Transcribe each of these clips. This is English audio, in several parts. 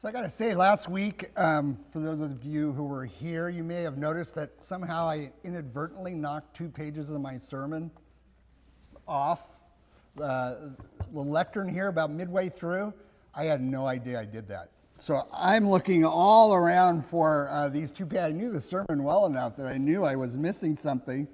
So I got to say, last week, um, for those of you who were here, you may have noticed that somehow I inadvertently knocked two pages of my sermon off uh, the lectern here about midway through. I had no idea I did that. So I'm looking all around for uh, these two pages. I knew the sermon well enough that I knew I was missing something.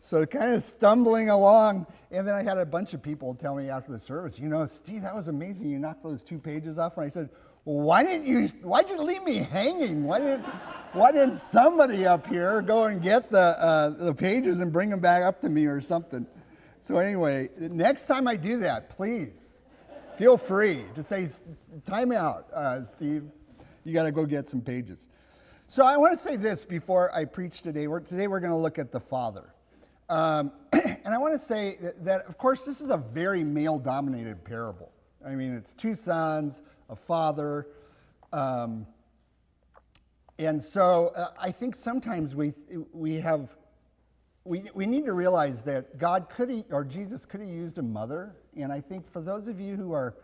So kind of stumbling along, and then I had a bunch of people tell me after the service, you know, Steve, that was amazing. You knocked those two pages off. And I said, why didn't you why'd you leave me hanging? Why didn't why didn't somebody up here go and get the uh, the pages and bring them back up to me or something? So anyway next time i do that please feel free to say time out uh, steve. You got to go get some pages. So i want to say this before i preach today. We're, today we're going to look at the father. Um, and i want to say that, that of course this is a very male dominated parable i mean it's two sons a father. Um, and so uh, I think sometimes we, we have, we, we need to realize that God could, or Jesus could have used a mother. And I think for those of you who are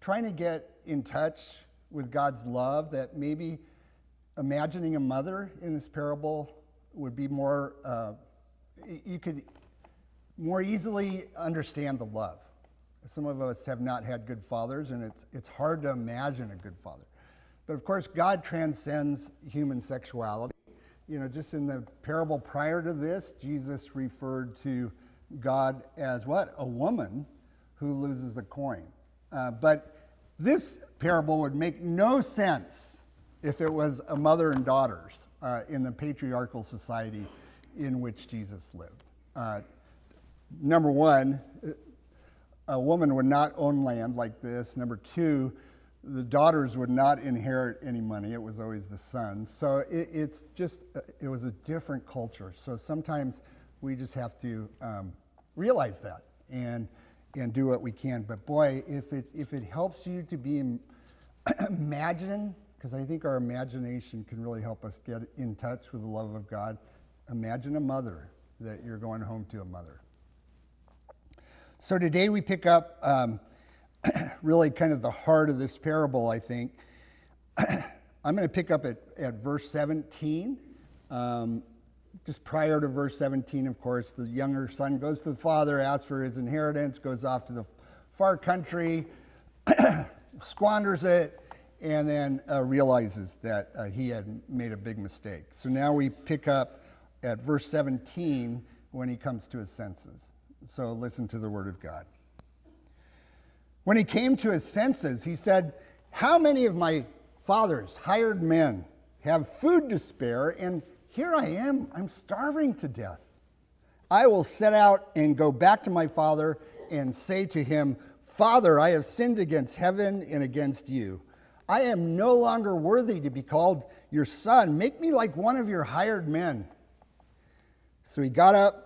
trying to get in touch with God's love, that maybe imagining a mother in this parable would be more, uh, you could more easily understand the love. Some of us have not had good fathers, and it's, it's hard to imagine a good father. But of course, God transcends human sexuality. You know, just in the parable prior to this, Jesus referred to God as what? A woman who loses a coin. Uh, but this parable would make no sense if it was a mother and daughters uh, in the patriarchal society in which Jesus lived. Uh, number one, a woman would not own land like this. Number two, the daughters would not inherit any money. It was always the sons. So it, it's just, uh, it was a different culture. So sometimes we just have to um, realize that and, and do what we can. But boy, if it, if it helps you to be imagine, because I think our imagination can really help us get in touch with the love of God, imagine a mother that you're going home to a mother. So today we pick up um, really kind of the heart of this parable, I think. I'm going to pick up at, at verse 17. Um, just prior to verse 17, of course, the younger son goes to the father, asks for his inheritance, goes off to the far country, squanders it, and then uh, realizes that uh, he had made a big mistake. So now we pick up at verse 17 when he comes to his senses. So listen to the word of God. When he came to his senses, he said, How many of my father's hired men have food to spare, and here I am, I'm starving to death? I will set out and go back to my father and say to him, Father, I have sinned against heaven and against you. I am no longer worthy to be called your son. Make me like one of your hired men. So he got up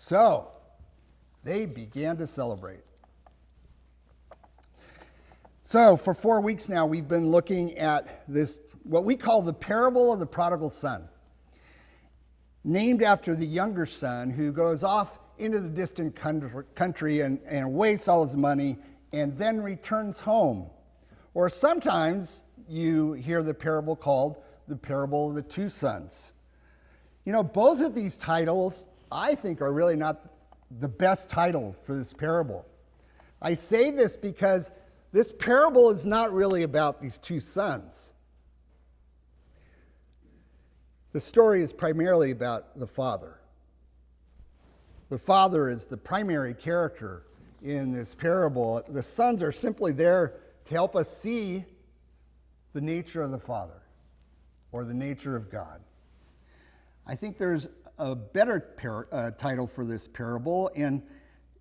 So they began to celebrate. So, for four weeks now, we've been looking at this, what we call the parable of the prodigal son, named after the younger son who goes off into the distant country and, and wastes all his money and then returns home. Or sometimes you hear the parable called the parable of the two sons. You know, both of these titles I think are really not the best title for this parable. I say this because this parable is not really about these two sons. The story is primarily about the father. The father is the primary character in this parable. The sons are simply there to help us see the nature of the Father or the nature of God. I think there's a better par- uh, title for this parable, and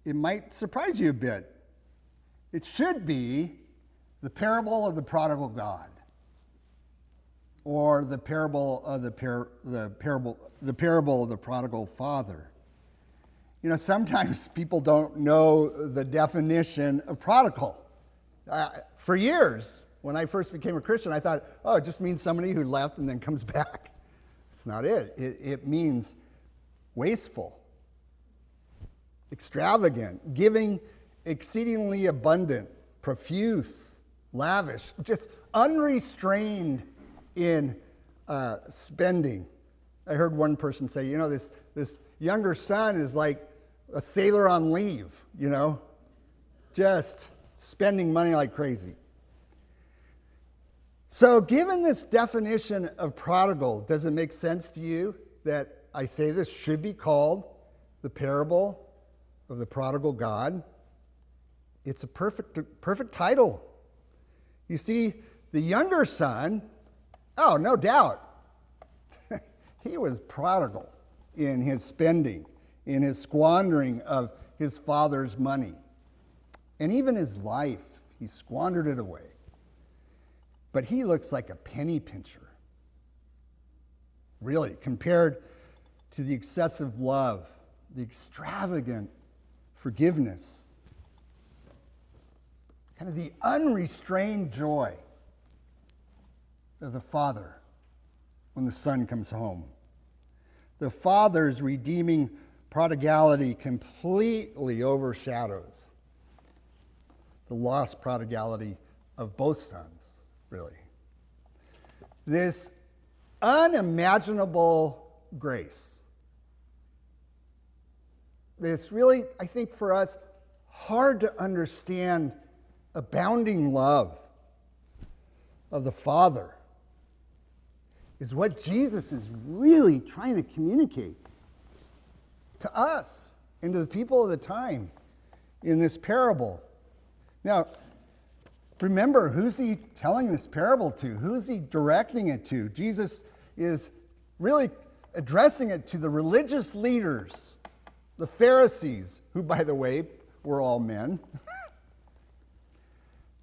it might surprise you a bit. It should be the parable of the prodigal God or the parable of the, par- the, parable, the parable of the prodigal father. You know, sometimes people don't know the definition of prodigal. Uh, for years, when I first became a Christian, I thought, oh, it just means somebody who left and then comes back. It's not it. It, it means wasteful, extravagant, giving exceedingly abundant, profuse, lavish, just unrestrained in uh, spending. I heard one person say, you know, this, this younger son is like a sailor on leave, you know, just spending money like crazy. So, given this definition of prodigal, does it make sense to you that I say this should be called the parable of the prodigal God? It's a perfect, perfect title. You see, the younger son, oh, no doubt, he was prodigal in his spending, in his squandering of his father's money. And even his life, he squandered it away. But he looks like a penny pincher. Really, compared to the excessive love, the extravagant forgiveness, kind of the unrestrained joy of the Father when the Son comes home. The Father's redeeming prodigality completely overshadows the lost prodigality of both sons, really. This unimaginable grace, this really, I think, for us, hard to understand abounding love of the Father is what Jesus is really trying to communicate to us and to the people of the time in this parable. Now, remember, who's he telling this parable to? Who's he directing it to? Jesus is really addressing it to the religious leaders, the Pharisees, who, by the way, were all men.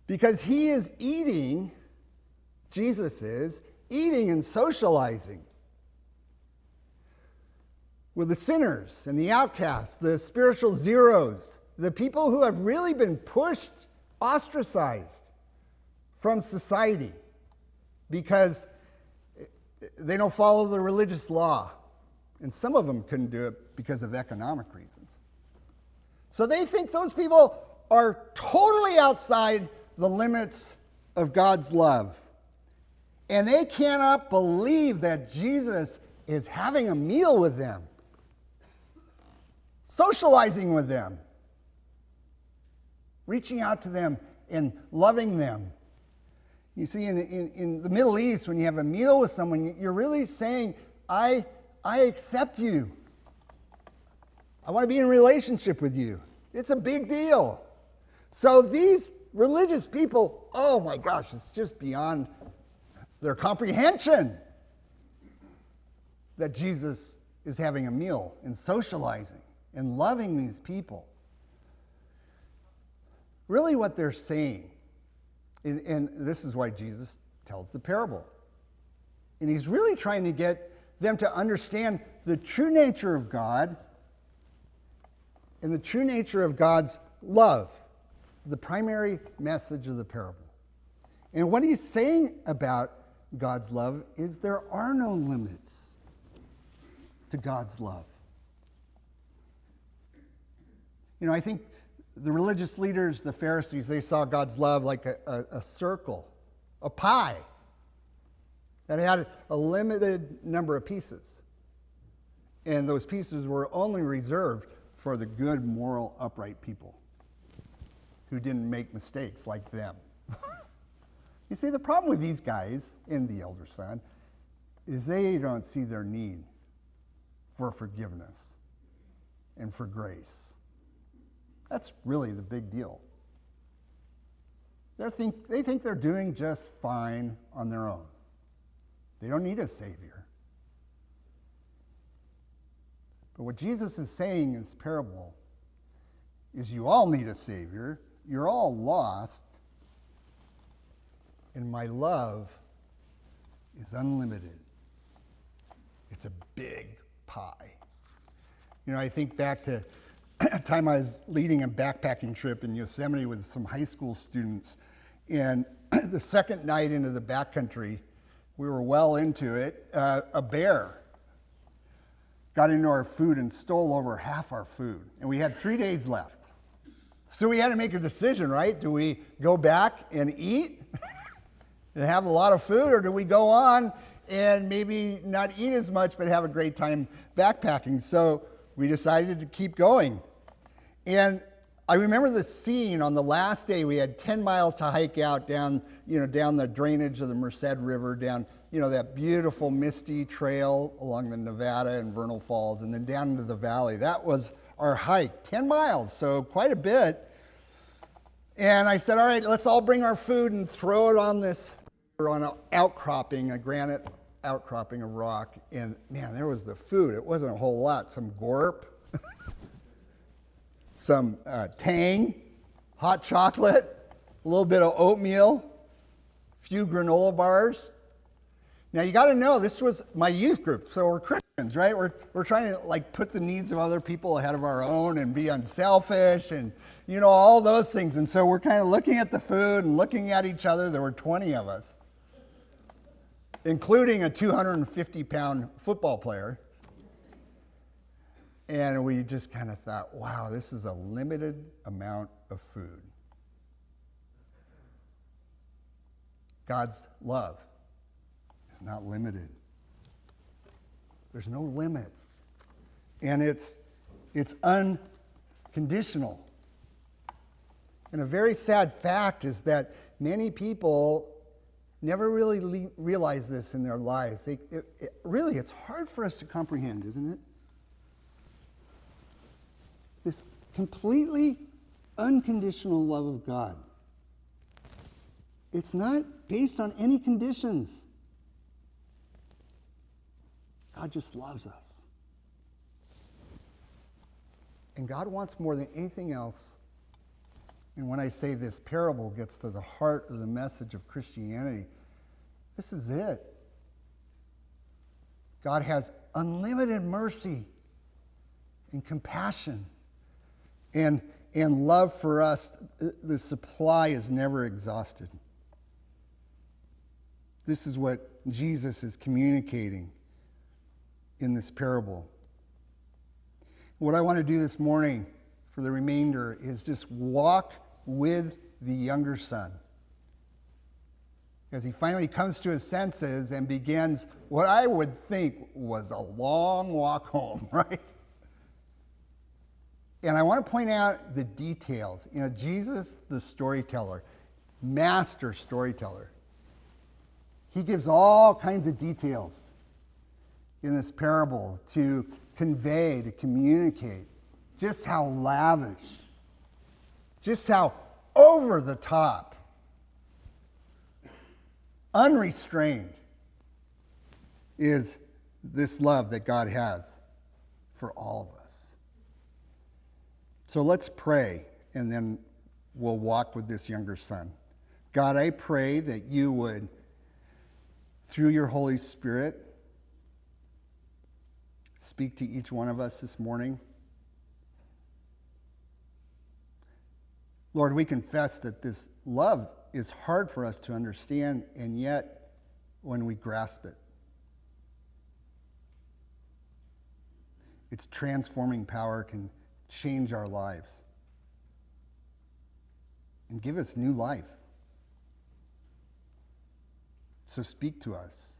because he is eating, Jesus is, eating and socializing with the sinners and the outcasts, the spiritual zeros, the people who have really been pushed, ostracized from society because they don't follow the religious law. And some of them couldn't do it because of economic reasons. So they think those people are totally outside the limits of God's love. And they cannot believe that Jesus is having a meal with them, socializing with them, reaching out to them and loving them. You see, in, in, in, the Middle East, when you have a meal with someone, you're really saying, I, I accept you. I want to be in relationship with you. It's a big deal. So these religious people, oh my gosh, it's just beyond their comprehension that Jesus is having a meal and socializing and loving these people. Really, what they're saying, and, and, this is why Jesus tells the parable. And he's really trying to get them to understand the true nature of God and the true nature of God's love. It's the primary message of the parable. And what he's saying about God's love is there are no limits to God's love. You know, I think the religious leaders, the Pharisees, they saw God's love like a, a, a circle, a pie that had a limited number of pieces. And those pieces were only reserved for the good, moral, upright people who didn't make mistakes like them. You see, the problem with these guys in the elder son is they don't see their need for forgiveness and for grace. That's really the big deal. They think, they think they're doing just fine on their own. They don't need a Savior. But what Jesus is saying in this parable is you all need a Savior. You're all lost. And my love is unlimited. It's a big pie. You know, I think back to a time I was leading a backpacking trip in Yosemite with some high school students. And the second night into the backcountry, we were well into it. Uh, a bear got into our food and stole over half our food. And we had three days left. So we had to make a decision, right? Do we go back and eat and have a lot of food, or do we go on and maybe not eat as much but have a great time backpacking? So we decided to keep going. And I remember the scene on the last day. We had 10 miles to hike out down, you know, down the drainage of the Merced River, down, you know, that beautiful misty trail along the Nevada and Vernal Falls, and then down into the valley. That was our hike, 10 miles, so quite a bit. And I said, all right, let's all bring our food and throw it on this, We're on an outcropping, a granite outcropping of rock. And man, there was the food. It wasn't a whole lot. Some gorp, some uh, tang, hot chocolate, a little bit of oatmeal, a few granola bars. Now you got to know this was my youth group, so we're Christians, right? We're, we're trying to like put the needs of other people ahead of our own and be unselfish and you know all those things. And so we're kind of looking at the food and looking at each other. There were 20 of us, including a 250 pound football player. And we just kind of thought, wow, this is a limited amount of food. God's love is not limited. There's no limit. And it's, it's unconditional. And a very sad fact is that many people never really le- realize this in their lives. They, it, it, really, it's hard for us to comprehend, isn't it? this completely unconditional love of God. It's not based on any conditions. God just loves us. And God wants more than anything else. And when I say this parable gets to the heart of the message of Christianity, this is it. God has unlimited mercy and compassion and, and love for us, the supply is never exhausted. This is what Jesus is communicating in this parable. What I want to do this morning for the remainder is just walk with the younger son as he finally comes to his senses and begins what I would think was a long walk home, right? And I want to point out the details. You know, Jesus, the storyteller, master storyteller, he gives all kinds of details in this parable to convey, to communicate just how lavish, just how over the top, unrestrained is this love that God has for all of us. So let's pray, and then we'll walk with this younger son. God, I pray that you would, through your Holy Spirit, speak to each one of us this morning. Lord, we confess that this love is hard for us to understand, and yet when we grasp it, its transforming power can change our lives and give us new life. So speak to us.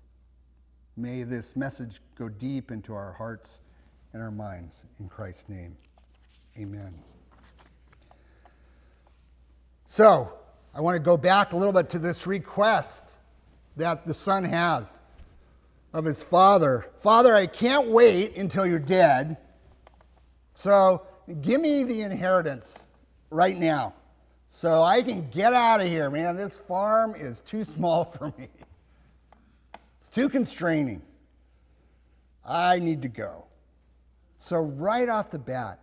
May this message go deep into our hearts and our minds. In Christ's name, amen. So, I want to go back a little bit to this request that the son has. of his father Father, I can't wait until you're dead. So give me the inheritance right now so I can get out of here, man. This farm is too small for me, it's too constraining. I need to go. So, right off the bat,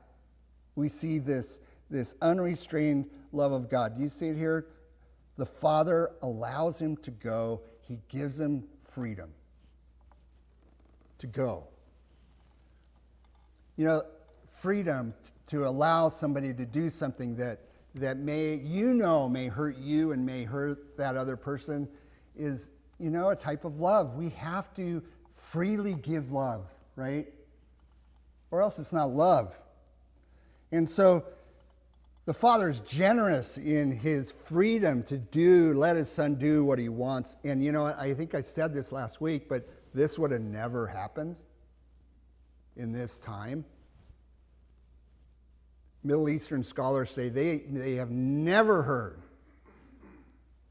we see this, this unrestrained love of God. Do you see it here? The Father allows him to go, he gives him freedom to go. You know, freedom to allow somebody to do something that, that may, you know, may hurt you and may hurt that other person is, you know, a type of love. We have to freely give love, right? Or else it's not love. And so the Father is generous in his freedom to do, let his son do what he wants. And you know, I think I said this last week, but this would have never happened in this time. Middle Eastern scholars say they, they have never heard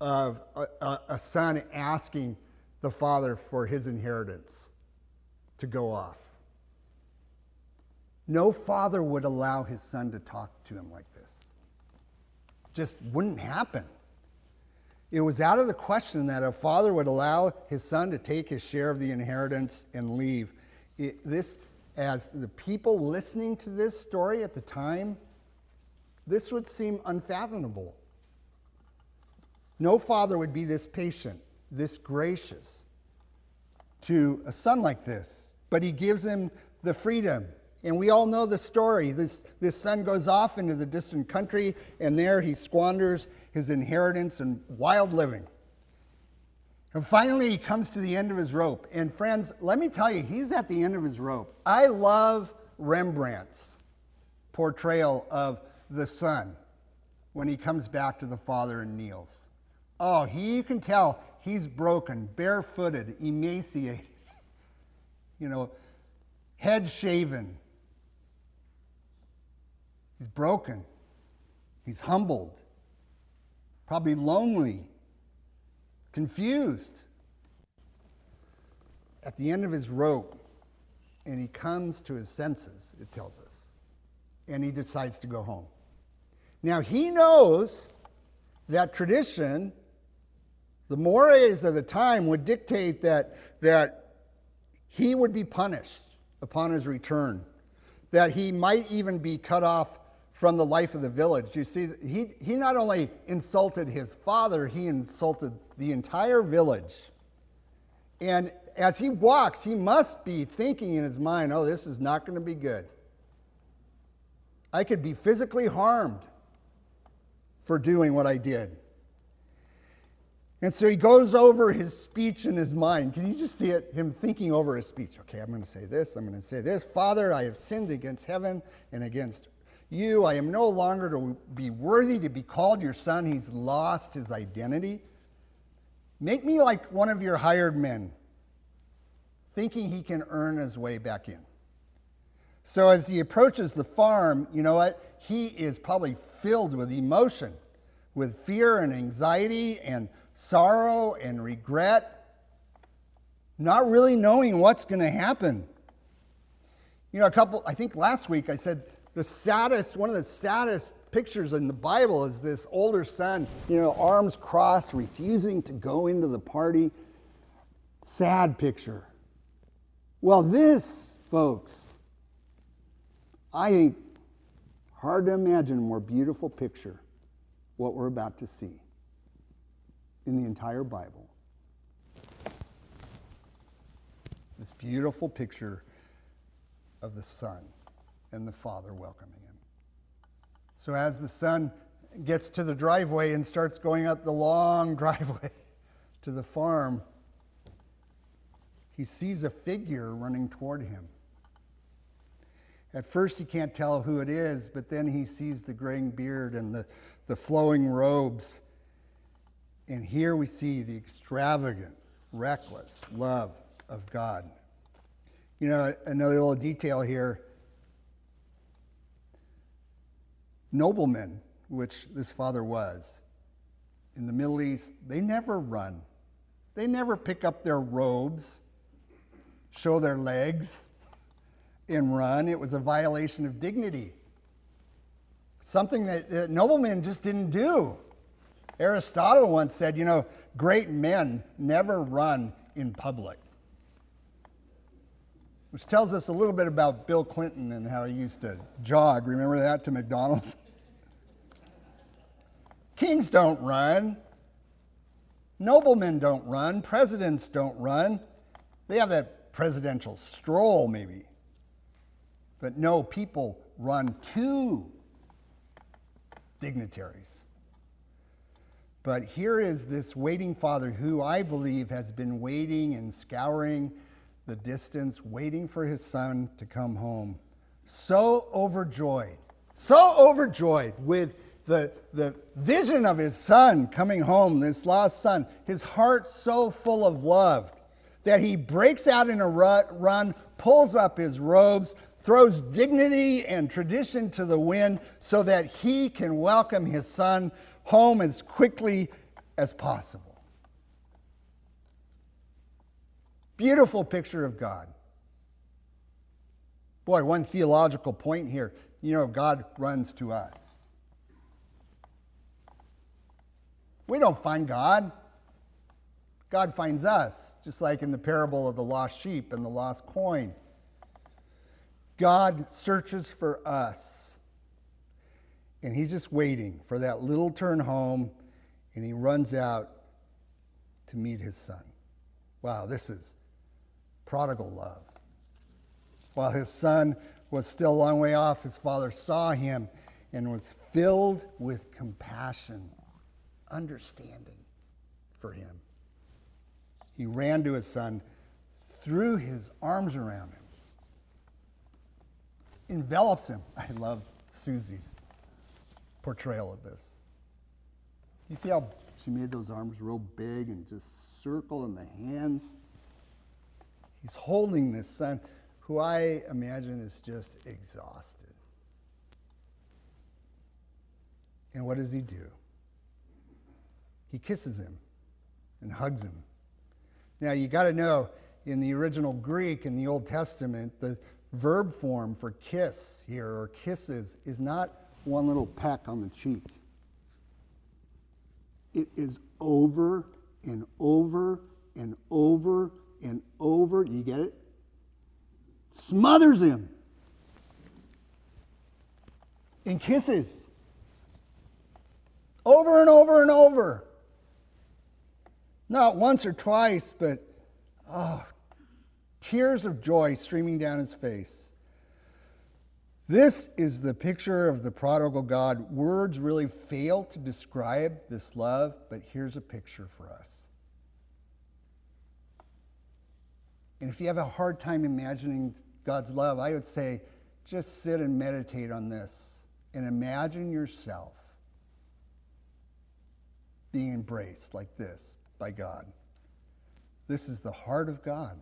of a, a, a son asking the father for his inheritance to go off. No father would allow his son to talk to him like this. Just wouldn't happen. It was out of the question that a father would allow his son to take his share of the inheritance and leave. It, this, as the people listening to this story at the time, this would seem unfathomable. No father would be this patient, this gracious to a son like this, but he gives him the freedom. And we all know the story. This, this son goes off into the distant country, and there he squanders his inheritance and wild living. And finally, he comes to the end of his rope. And friends, let me tell you, he's at the end of his rope. I love Rembrandt's portrayal of the son when he comes back to the father and kneels. Oh, he, you can tell he's broken, barefooted, emaciated, you know, head shaven. He's broken. He's humbled probably lonely, confused. At the end of his rope, and he comes to his senses, it tells us, and he decides to go home. Now, he knows that tradition, the mores of the time, would dictate that, that he would be punished upon his return, that he might even be cut off from the life of the village. You see, he, he not only insulted his father, he insulted the entire village. And as he walks, he must be thinking in his mind, oh, this is not going to be good. I could be physically harmed for doing what I did. And so he goes over his speech in his mind. Can you just see it? Him thinking over his speech. Okay, I'm going to say this. I'm going to say this. Father, I have sinned against heaven and against you. I am no longer to be worthy to be called your son. He's lost his identity. Make me like one of your hired men, thinking he can earn his way back in. So as he approaches the farm, you know what? He is probably filled with emotion, with fear and anxiety and sorrow and regret, not really knowing what's going to happen. You know, a couple, I think last week I said the saddest, one of the saddest pictures in the Bible is this older son, you know, arms crossed, refusing to go into the party. Sad picture. Well, this, folks, I think hard to imagine a more beautiful picture what we're about to see in the entire Bible. This beautiful picture of the Son and the father welcoming him. So as the son gets to the driveway and starts going up the long driveway to the farm, he sees a figure running toward him. At first, he can't tell who it is, but then he sees the graying beard and the, the flowing robes. And here we see the extravagant, reckless love of God. You know, another little detail here noblemen, which this father was, in the Middle East, they never run. They never pick up their robes show their legs and run. It was a violation of dignity. Something that, that noblemen just didn't do. Aristotle once said, you know, great men never run in public. Which tells us a little bit about Bill Clinton and how he used to jog. Remember that to McDonald's? Kings don't run. Noblemen don't run. Presidents don't run. They have that presidential stroll, maybe. But no, people run to dignitaries. But here is this waiting father who I believe has been waiting and scouring the distance, waiting for his son to come home. So overjoyed, so overjoyed with the, the vision of his son coming home, this lost son, his heart so full of love that he breaks out in a run, pulls up his robes, throws dignity and tradition to the wind so that he can welcome his son home as quickly as possible. Beautiful picture of God. Boy, one theological point here. You know, God runs to us. We don't find God. God finds us, just like in the parable of the lost sheep and the lost coin. God searches for us. And he's just waiting for that little turn home, and he runs out to meet his son. Wow, this is prodigal love. While his son was still a long way off, his father saw him and was filled with compassion, understanding for him. He ran to his son, threw his arms around him envelops him. I love Susie's portrayal of this. You see how she made those arms real big and just circle in the hands? He's holding this son who I imagine is just exhausted. And what does he do? He kisses him and hugs him. Now, you got to know, in the original Greek in the Old Testament, the verb form for kiss here or kisses is not one little peck on the cheek. It is over and over and over and over. You get it? Smothers him in kisses. Over and over and over. Not once or twice, but oh, tears of joy streaming down his face. This is the picture of the prodigal God. Words really fail to describe this love, but here's a picture for us. And if you have a hard time imagining God's love, I would say just sit and meditate on this and imagine yourself being embraced like this by God. This is the heart of God.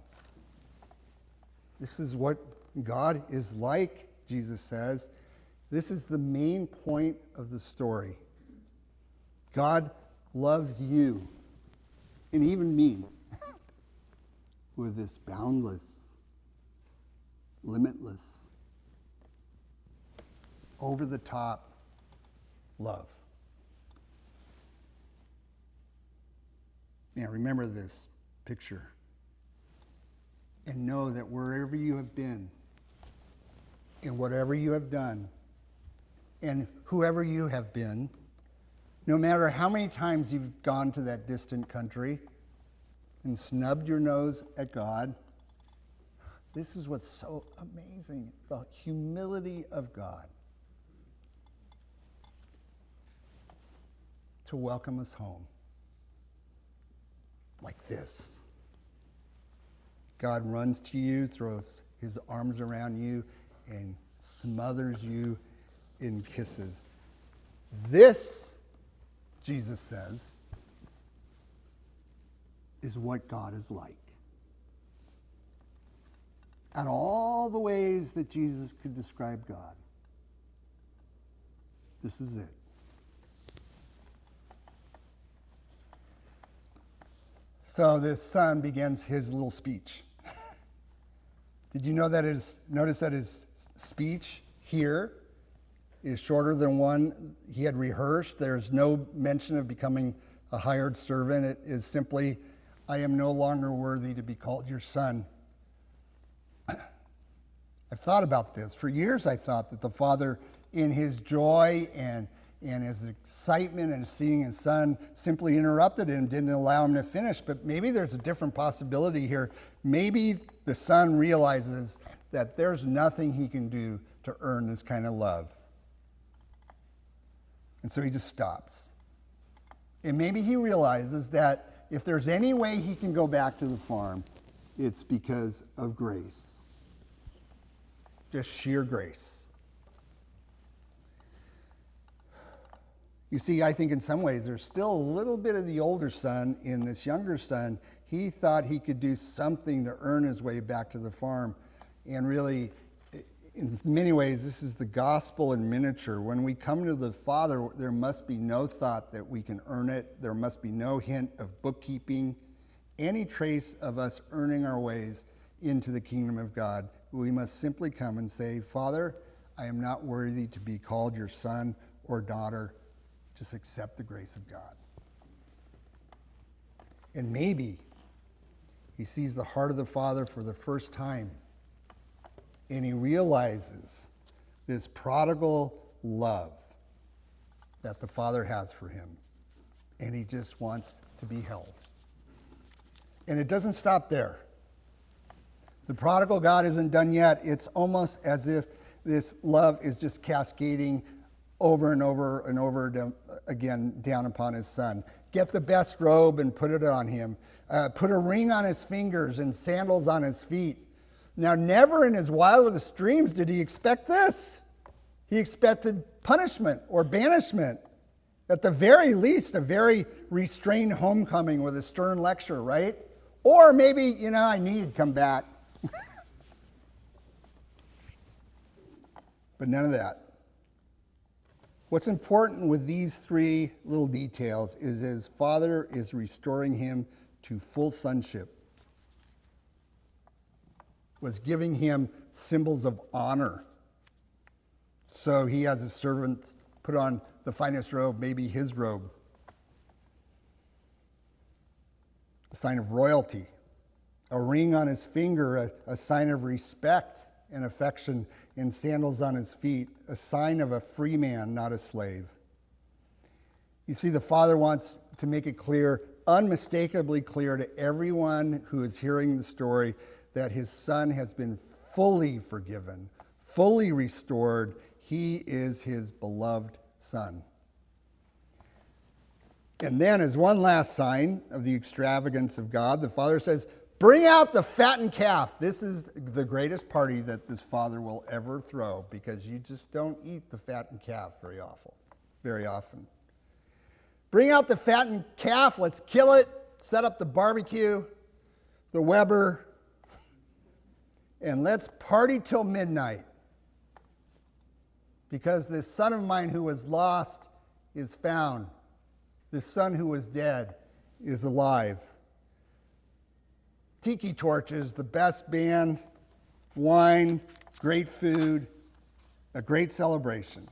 This is what God is like, Jesus says. This is the main point of the story. God loves you and even me with this boundless, limitless, over the top love. Now, remember this picture and know that wherever you have been, and whatever you have done, and whoever you have been, no matter how many times you've gone to that distant country and snubbed your nose at God, this is what's so amazing the humility of God to welcome us home like this. God runs to you, throws his arms around you, and smothers you in kisses. This, Jesus says, is what God is like. And all the ways that Jesus could describe God, this is it. So this son begins his little speech. Did you know that his, notice that his speech here is shorter than one he had rehearsed? There's no mention of becoming a hired servant. It is simply, I am no longer worthy to be called your son. I've thought about this. For years, I thought that the father, in his joy and, and his excitement and seeing his son, simply interrupted him, didn't allow him to finish. But maybe there's a different possibility here. Maybe the son realizes that there's nothing he can do to earn this kind of love. And so he just stops. And maybe he realizes that if there's any way he can go back to the farm, it's because of grace just sheer grace. You see, I think in some ways there's still a little bit of the older son in this younger son. He thought he could do something to earn his way back to the farm. And really, in many ways, this is the gospel in miniature. When we come to the Father, there must be no thought that we can earn it, there must be no hint of bookkeeping, any trace of us earning our ways into the kingdom of God we must simply come and say, Father, I am not worthy to be called your son or daughter. Just accept the grace of God. And maybe he sees the heart of the Father for the first time and he realizes this prodigal love that the Father has for him. And he just wants to be held. And it doesn't stop there. The prodigal God isn't done yet. It's almost as if this love is just cascading over and over and over again down upon his son. Get the best robe and put it on him. Uh, put a ring on his fingers and sandals on his feet. Now, never in his wildest dreams did he expect this. He expected punishment or banishment. At the very least, a very restrained homecoming with a stern lecture, right? Or maybe, you know, I need come back but none of that. What's important with these three little details is his father is restoring him to full sonship, was giving him symbols of honor. So he has his servants put on the finest robe, maybe his robe, a sign of royalty a ring on his finger, a, a sign of respect and affection, and sandals on his feet, a sign of a free man, not a slave. You see, the Father wants to make it clear, unmistakably clear to everyone who is hearing the story, that his son has been fully forgiven, fully restored. He is his beloved son. And then, as one last sign of the extravagance of God, the Father says, Bring out the fattened calf. This is the greatest party that this father will ever throw because you just don't eat the fattened calf very often. Very often. Bring out the fattened calf. Let's kill it. Set up the barbecue, the Weber, and let's party till midnight. Because this son of mine who was lost is found. This son who was dead is alive. Tiki Torches, the best band, wine, great food, a great celebration.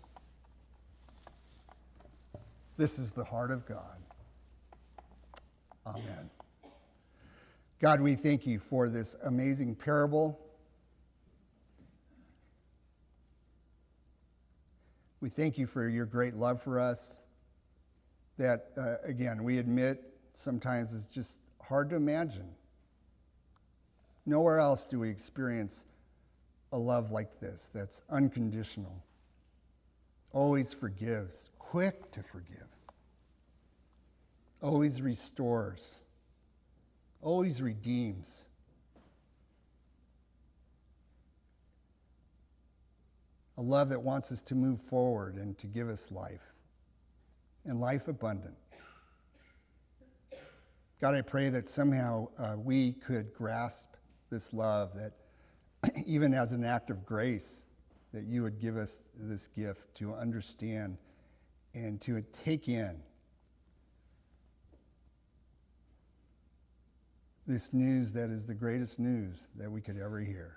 This is the heart of God. Amen. God, we thank you for this amazing parable. We thank you for your great love for us. That, uh, again, we admit sometimes is just hard to imagine. Nowhere else do we experience a love like this that's unconditional, always forgives, quick to forgive, always restores, always redeems. A love that wants us to move forward and to give us life, and life abundant. God, I pray that somehow uh, we could grasp this love that even as an act of grace, that you would give us this gift to understand and to take in this news that is the greatest news that we could ever hear